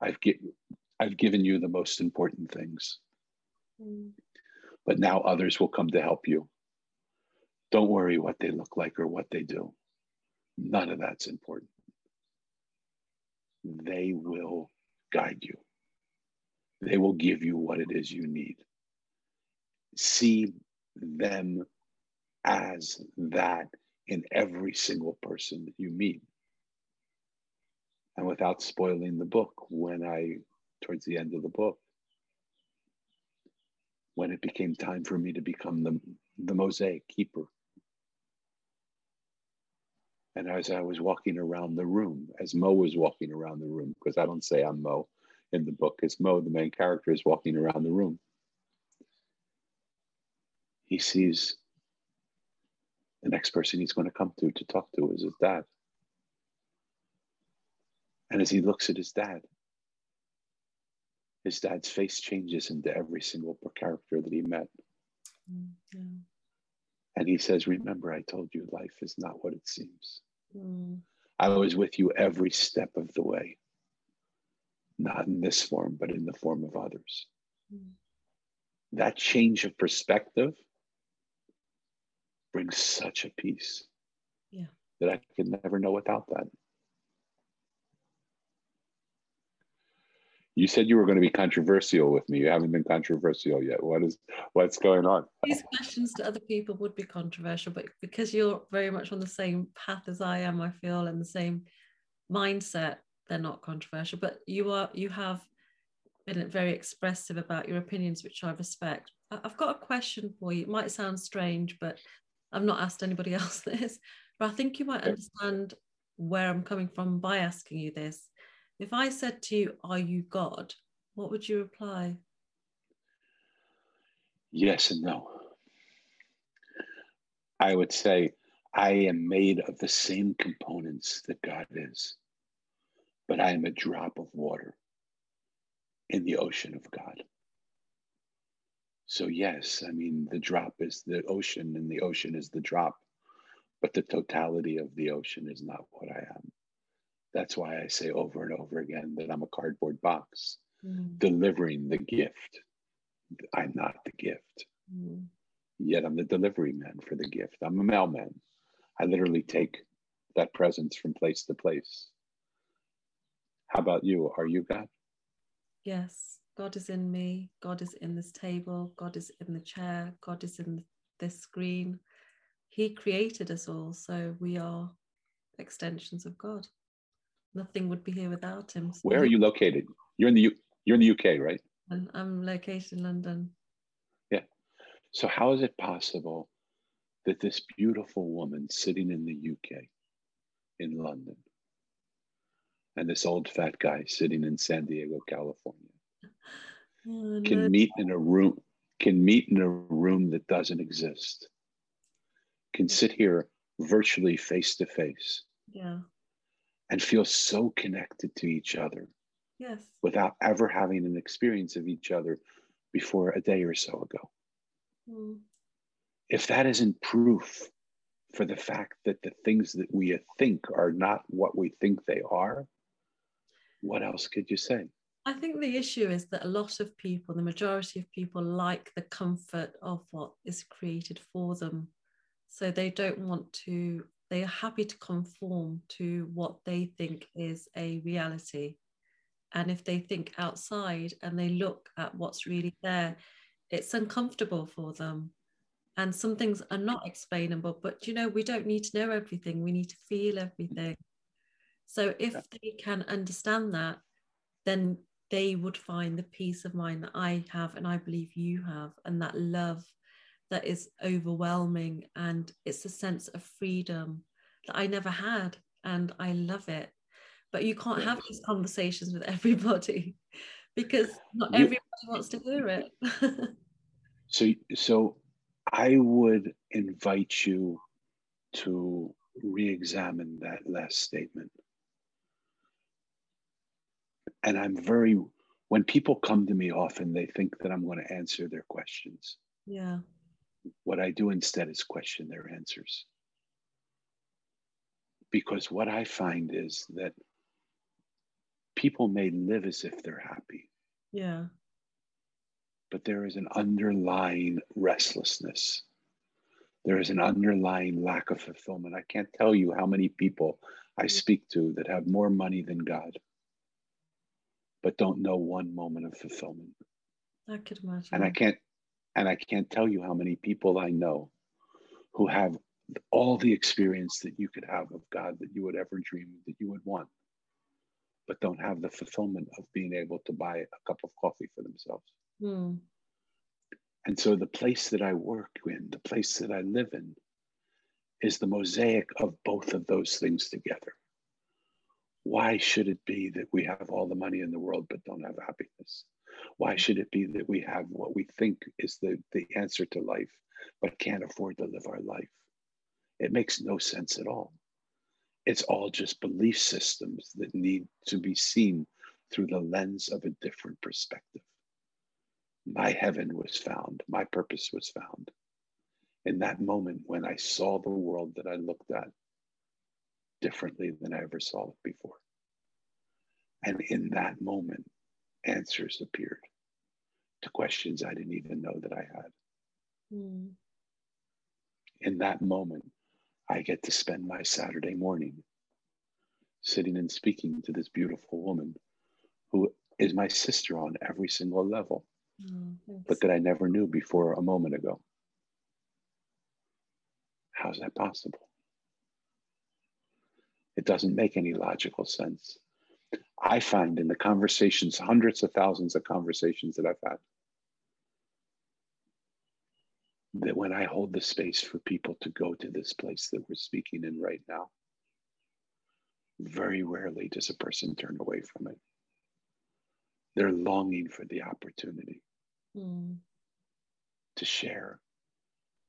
I've, get, I've given you the most important things. Mm. But now others will come to help you. Don't worry what they look like or what they do. None of that's important. They will guide you. They will give you what it is you need. See them as that in every single person that you meet. And without spoiling the book, when I, towards the end of the book, when it became time for me to become the, the mosaic keeper. And as I was walking around the room, as Mo was walking around the room, because I don't say I'm Mo, in the book is Mo, the main character, is walking around the room. He sees the next person he's going to come to to talk to is his dad. And as he looks at his dad, his dad's face changes into every single character that he met. Mm, And he says, Remember, I told you life is not what it seems. Mm. I was with you every step of the way not in this form, but in the form of others. Mm. That change of perspective brings such a peace yeah. that I could never know without that. You said you were going to be controversial with me. You haven't been controversial yet. What is what's going on? These questions to other people would be controversial, but because you're very much on the same path as I am, I feel, and the same mindset, they're not controversial but you are you have been very expressive about your opinions which i respect i've got a question for you it might sound strange but i've not asked anybody else this but i think you might understand where i'm coming from by asking you this if i said to you are you god what would you reply yes and no i would say i am made of the same components that god is but I am a drop of water in the ocean of God. So, yes, I mean, the drop is the ocean and the ocean is the drop, but the totality of the ocean is not what I am. That's why I say over and over again that I'm a cardboard box mm. delivering the gift. I'm not the gift. Mm. Yet I'm the delivery man for the gift. I'm a mailman. I literally take that presence from place to place. How about you? Are you God? Yes. God is in me. God is in this table. God is in the chair. God is in this screen. He created us all. So we are extensions of God. Nothing would be here without him. So Where are you located? You're in the U- you're in the UK, right? And I'm located in London. Yeah. So how is it possible that this beautiful woman sitting in the UK in London and this old fat guy sitting in San Diego, California, oh, can meet in a room can meet in a room that doesn't exist, can sit here virtually face to face, yeah, and feel so connected to each other, yes, without ever having an experience of each other before a day or so ago. Mm. If that isn't proof for the fact that the things that we think are not what we think they are, what else could you say? I think the issue is that a lot of people, the majority of people, like the comfort of what is created for them. So they don't want to, they are happy to conform to what they think is a reality. And if they think outside and they look at what's really there, it's uncomfortable for them. And some things are not explainable, but you know, we don't need to know everything, we need to feel everything. So if they can understand that, then they would find the peace of mind that I have and I believe you have, and that love that is overwhelming. And it's a sense of freedom that I never had, and I love it. But you can't have these conversations with everybody because not everybody wants to hear it. so, so I would invite you to re-examine that last statement and I'm very when people come to me often they think that I'm going to answer their questions. Yeah. What I do instead is question their answers. Because what I find is that people may live as if they're happy. Yeah. But there is an underlying restlessness. There is an underlying lack of fulfillment. I can't tell you how many people I mm. speak to that have more money than God but don't know one moment of fulfillment. I could imagine. And I can't and I can't tell you how many people I know who have all the experience that you could have of God that you would ever dream that you would want, but don't have the fulfillment of being able to buy a cup of coffee for themselves. Hmm. And so the place that I work in, the place that I live in, is the mosaic of both of those things together why should it be that we have all the money in the world but don't have happiness? Why should it be that we have what we think is the, the answer to life but can't afford to live our life? It makes no sense at all. It's all just belief systems that need to be seen through the lens of a different perspective. My heaven was found, my purpose was found. In that moment when I saw the world that I looked at differently than I ever saw it before. And in that moment, answers appeared to questions I didn't even know that I had. Mm. In that moment, I get to spend my Saturday morning sitting and speaking to this beautiful woman who is my sister on every single level, mm, but that I never knew before a moment ago. How's that possible? It doesn't make any logical sense. I find in the conversations, hundreds of thousands of conversations that I've had, that when I hold the space for people to go to this place that we're speaking in right now, very rarely does a person turn away from it. They're longing for the opportunity mm. to share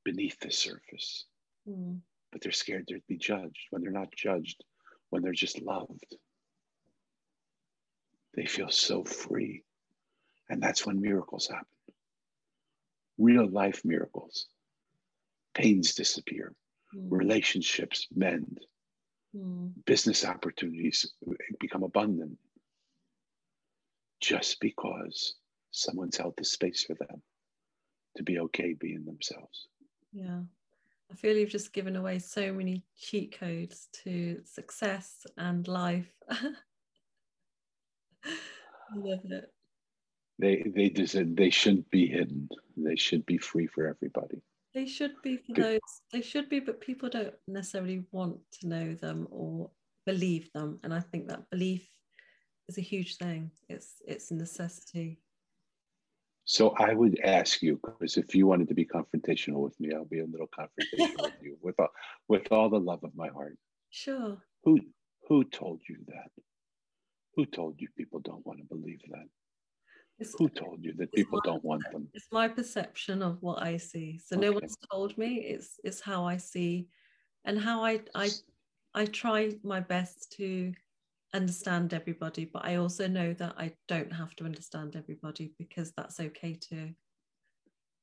beneath the surface, mm. but they're scared to be judged. When they're not judged, when they're just loved. They feel so free. And that's when miracles happen real life miracles. Pains disappear, mm. relationships mend, mm. business opportunities become abundant just because someone's held the space for them to be okay being themselves. Yeah. I feel you've just given away so many cheat codes to success and life. Love it. They they just they shouldn't be hidden. They should be free for everybody. They should be for those. They should be, but people don't necessarily want to know them or believe them. And I think that belief is a huge thing. It's it's a necessity. So I would ask you, because if you wanted to be confrontational with me, I'll be a little confrontational with you with all, with all the love of my heart. Sure. Who who told you that? Who told you people don't want to believe that? It's, who told you that people my, don't want them? It's my perception of what I see. So okay. no one's told me. It's it's how I see, and how I I I try my best to understand everybody, but I also know that I don't have to understand everybody because that's okay too.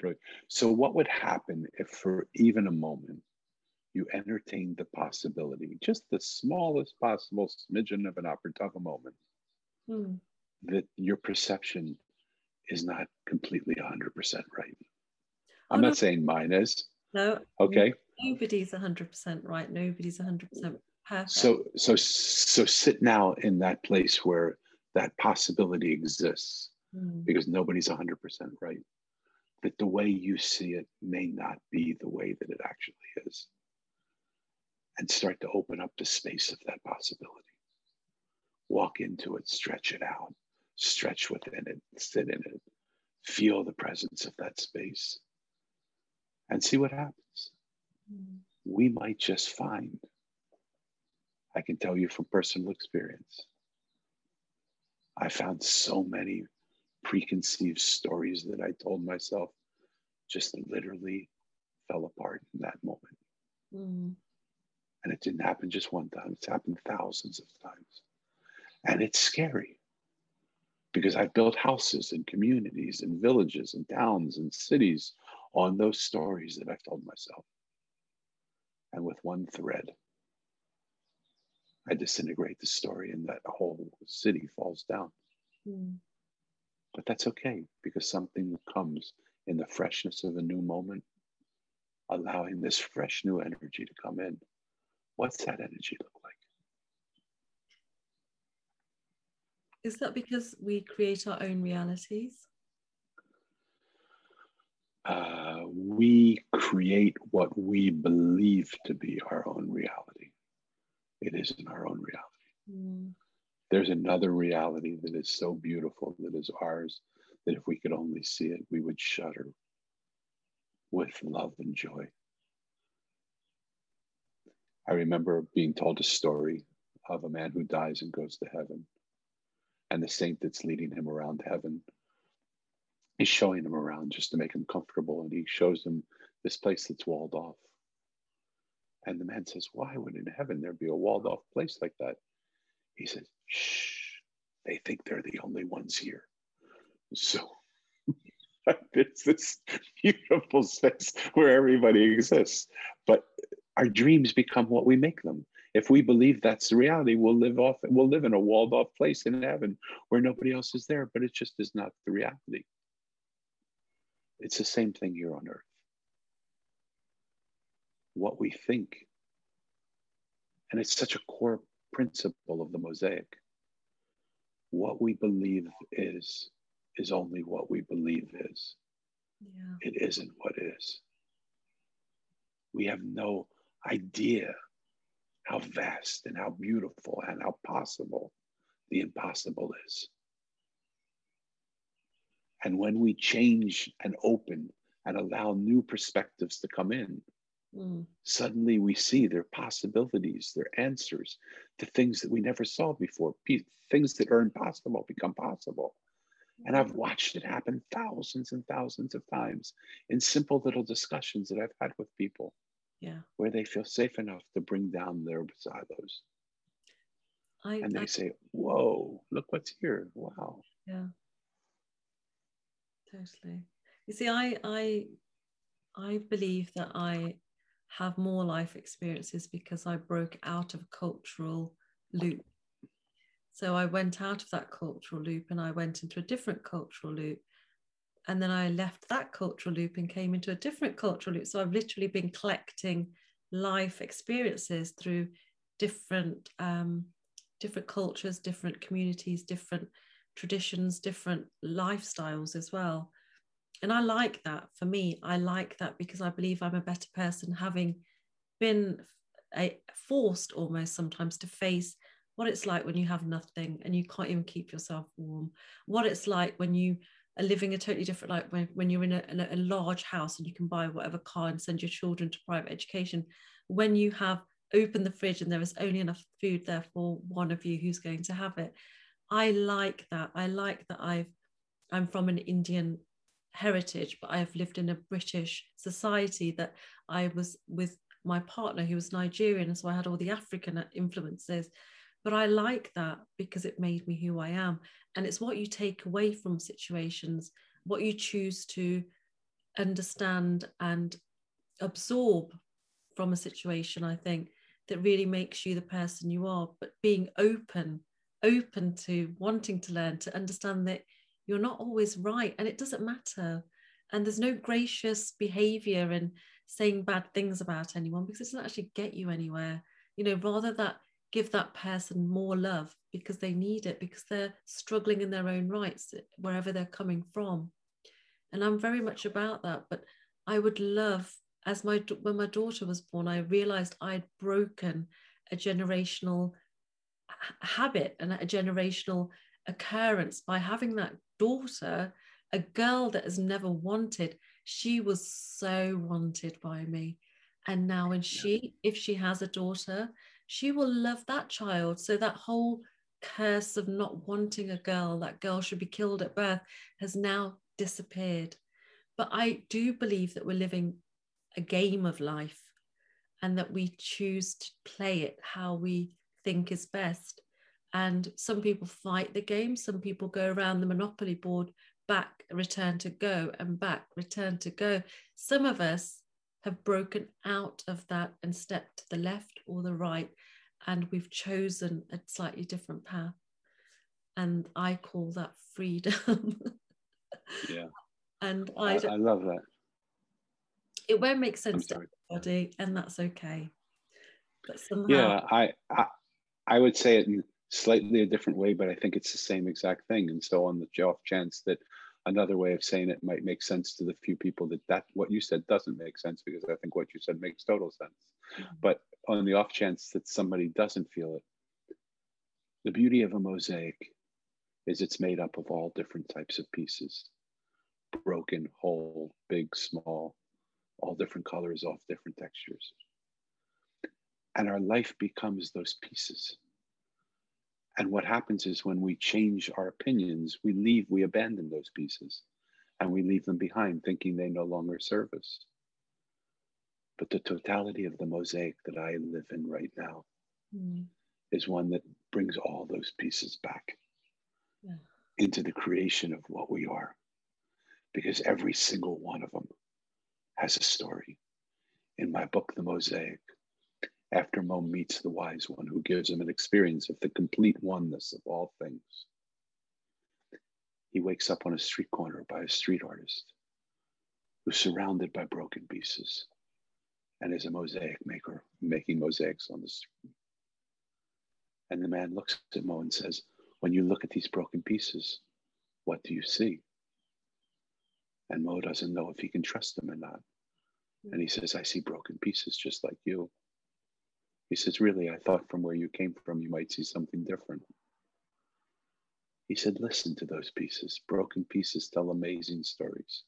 Brilliant. So, what would happen if, for even a moment, you entertain the possibility, just the smallest possible smidgen of an a moment, hmm. that your perception is not completely 100% right? I'm oh, not no. saying mine is. No. Okay. Nobody's 100% right. Nobody's 100% Perfect. So so so sit now in that place where that possibility exists mm. because nobody's 100% right. That the way you see it may not be the way that it actually is. And start to open up the space of that possibility. Walk into it, stretch it out, stretch within it, sit in it, feel the presence of that space, and see what happens. We might just find, I can tell you from personal experience, I found so many preconceived stories that I told myself just literally fell apart in that moment. Mm. And it didn't happen just one time, it's happened thousands of times. And it's scary because I've built houses and communities and villages and towns and cities on those stories that I've told myself. And with one thread, I disintegrate the story and that whole city falls down. Mm. But that's okay because something comes in the freshness of a new moment, allowing this fresh new energy to come in. What's that energy look like? Is that because we create our own realities? Uh, we create what we believe to be our own reality. It isn't our own reality. Mm. There's another reality that is so beautiful that is ours that if we could only see it, we would shudder with love and joy. I remember being told a story of a man who dies and goes to heaven and the saint that's leading him around heaven is showing him around just to make him comfortable. And he shows him this place that's walled off. And the man says, Why would in heaven there be a walled off place like that? He says, Shh, they think they're the only ones here. So it's this beautiful space where everybody exists. But our dreams become what we make them if we believe that's the reality, we'll live off, we'll live in a walled off place in heaven where nobody else is there, but it just is not the reality. It's the same thing here on earth. What we think, and it's such a core principle of the mosaic. What we believe is, is only what we believe is. Yeah. It isn't what is. We have no idea how vast and how beautiful and how possible the impossible is. And when we change and open and allow new perspectives to come in, mm. suddenly we see their possibilities, their answers to things that we never saw before. things that are impossible become possible. And I've watched it happen thousands and thousands of times in simple little discussions that I've had with people yeah. where they feel safe enough to bring down their silos. I, and they I, say whoa look what's here. Wow. Yeah. Totally. You see i i i believe that i have more life experiences because i broke out of a cultural loop. So i went out of that cultural loop and i went into a different cultural loop and then I left that cultural loop and came into a different cultural loop. So I've literally been collecting life experiences through different um, different cultures, different communities, different traditions, different lifestyles as well. And I like that. For me, I like that because I believe I'm a better person having been a, forced almost sometimes to face what it's like when you have nothing and you can't even keep yourself warm, what it's like when you are living a totally different life when, when you're in a, in a large house and you can buy whatever car and send your children to private education when you have opened the fridge and there is only enough food there for one of you who's going to have it i like that i like that i've i'm from an indian heritage but i've lived in a british society that i was with my partner who was nigerian so i had all the african influences but I like that because it made me who I am. And it's what you take away from situations, what you choose to understand and absorb from a situation, I think, that really makes you the person you are. But being open, open to wanting to learn, to understand that you're not always right and it doesn't matter. And there's no gracious behavior and saying bad things about anyone because it doesn't actually get you anywhere. You know, rather that give that person more love because they need it because they're struggling in their own rights wherever they're coming from and i'm very much about that but i would love as my when my daughter was born i realized i'd broken a generational habit and a generational occurrence by having that daughter, a girl that has never wanted. She was so wanted by me. And now, when she, if she has a daughter, she will love that child. So that whole curse of not wanting a girl, that girl should be killed at birth, has now disappeared. But I do believe that we're living a game of life and that we choose to play it how we think is best. And some people fight the game, some people go around the monopoly board, back, return to go, and back, return to go. Some of us have broken out of that and stepped to the left or the right, and we've chosen a slightly different path. And I call that freedom. yeah. And I, I, I love that. It won't make sense to everybody, and that's okay. But somehow, yeah, I, I I would say it in slightly a different way, but I think it's the same exact thing. And so, on the off chance that another way of saying it might make sense to the few people that that what you said doesn't make sense, because I think what you said makes total sense. Mm-hmm. But on the off chance that somebody doesn't feel it, the beauty of a mosaic is it's made up of all different types of pieces broken, whole, big, small, all different colors, all different textures. And our life becomes those pieces. And what happens is when we change our opinions, we leave, we abandon those pieces and we leave them behind thinking they no longer serve us. But the totality of the mosaic that I live in right now mm. is one that brings all those pieces back yeah. into the creation of what we are. Because every single one of them has a story. In my book, The Mosaic, after Mo meets the wise one who gives him an experience of the complete oneness of all things, he wakes up on a street corner by a street artist who's surrounded by broken pieces and is a mosaic maker making mosaics on the street. And the man looks at Mo and says, When you look at these broken pieces, what do you see? And Mo doesn't know if he can trust them or not. And he says, I see broken pieces just like you. He says, Really, I thought from where you came from, you might see something different. He said, Listen to those pieces. Broken pieces tell amazing stories.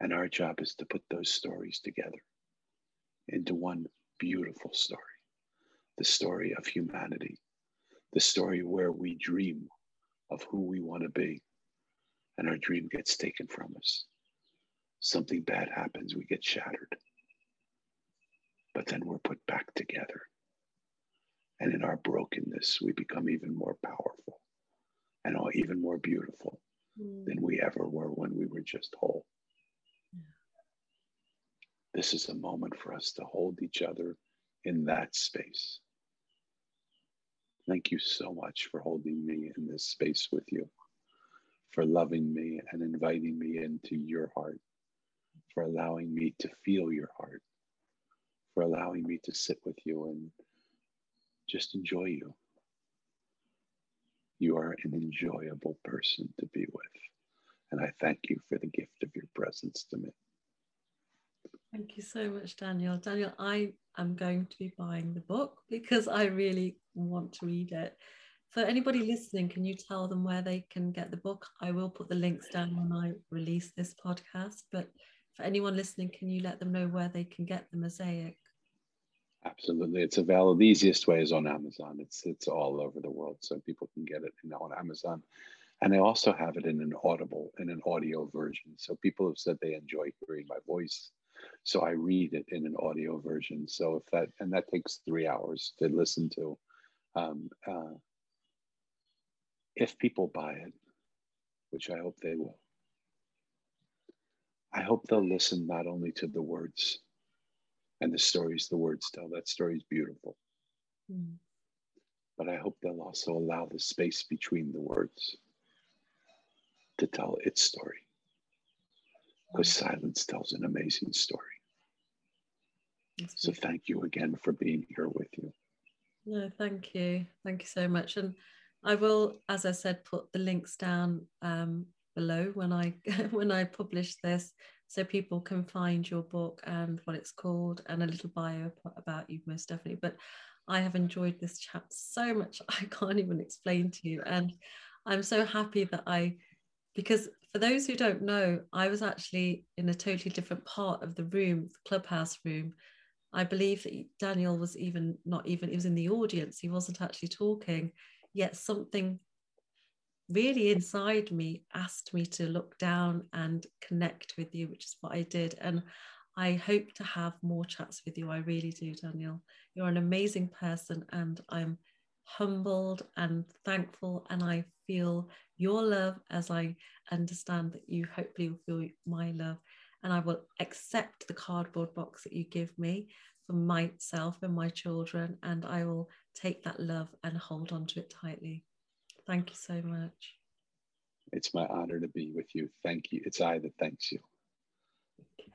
And our job is to put those stories together into one beautiful story the story of humanity, the story where we dream of who we want to be and our dream gets taken from us. Something bad happens, we get shattered. But then we're put back together. And in our brokenness, we become even more powerful and all, even more beautiful mm. than we ever were when we were just whole. Yeah. This is a moment for us to hold each other in that space. Thank you so much for holding me in this space with you for loving me and inviting me into your heart, for allowing me to feel your heart, for allowing me to sit with you and just enjoy you. You are an enjoyable person to be with. And I thank you for the gift of your presence to me. Thank you so much, Daniel. Daniel, I am going to be buying the book because I really want to read it for anybody listening, can you tell them where they can get the book? I will put the links down when I release this podcast. But for anyone listening, can you let them know where they can get the mosaic? Absolutely, it's available. The easiest way is on Amazon. It's it's all over the world, so people can get it on Amazon. And I also have it in an audible, in an audio version. So people have said they enjoy hearing my voice. So I read it in an audio version. So if that and that takes three hours to listen to. Um, uh, if people buy it, which I hope they will, I hope they'll listen not only to the words and the stories the words tell, that story is beautiful. Mm. But I hope they'll also allow the space between the words to tell its story. Because mm. silence tells an amazing story. So thank you again for being here with you. No, thank you. Thank you so much. And I will, as I said, put the links down um, below when I when I publish this, so people can find your book and what it's called and a little bio about you, most definitely. But I have enjoyed this chat so much, I can't even explain to you. And I'm so happy that I, because for those who don't know, I was actually in a totally different part of the room, the clubhouse room. I believe that Daniel was even not even, he was in the audience, he wasn't actually talking, yet something really inside me asked me to look down and connect with you, which is what I did. And I hope to have more chats with you. I really do, Daniel. You're an amazing person, and I'm humbled and thankful. And I feel your love as I understand that you hopefully will feel my love. And I will accept the cardboard box that you give me for myself and my children. And I will take that love and hold on to it tightly. Thank you so much. It's my honor to be with you. Thank you. It's I that thanks you. Okay.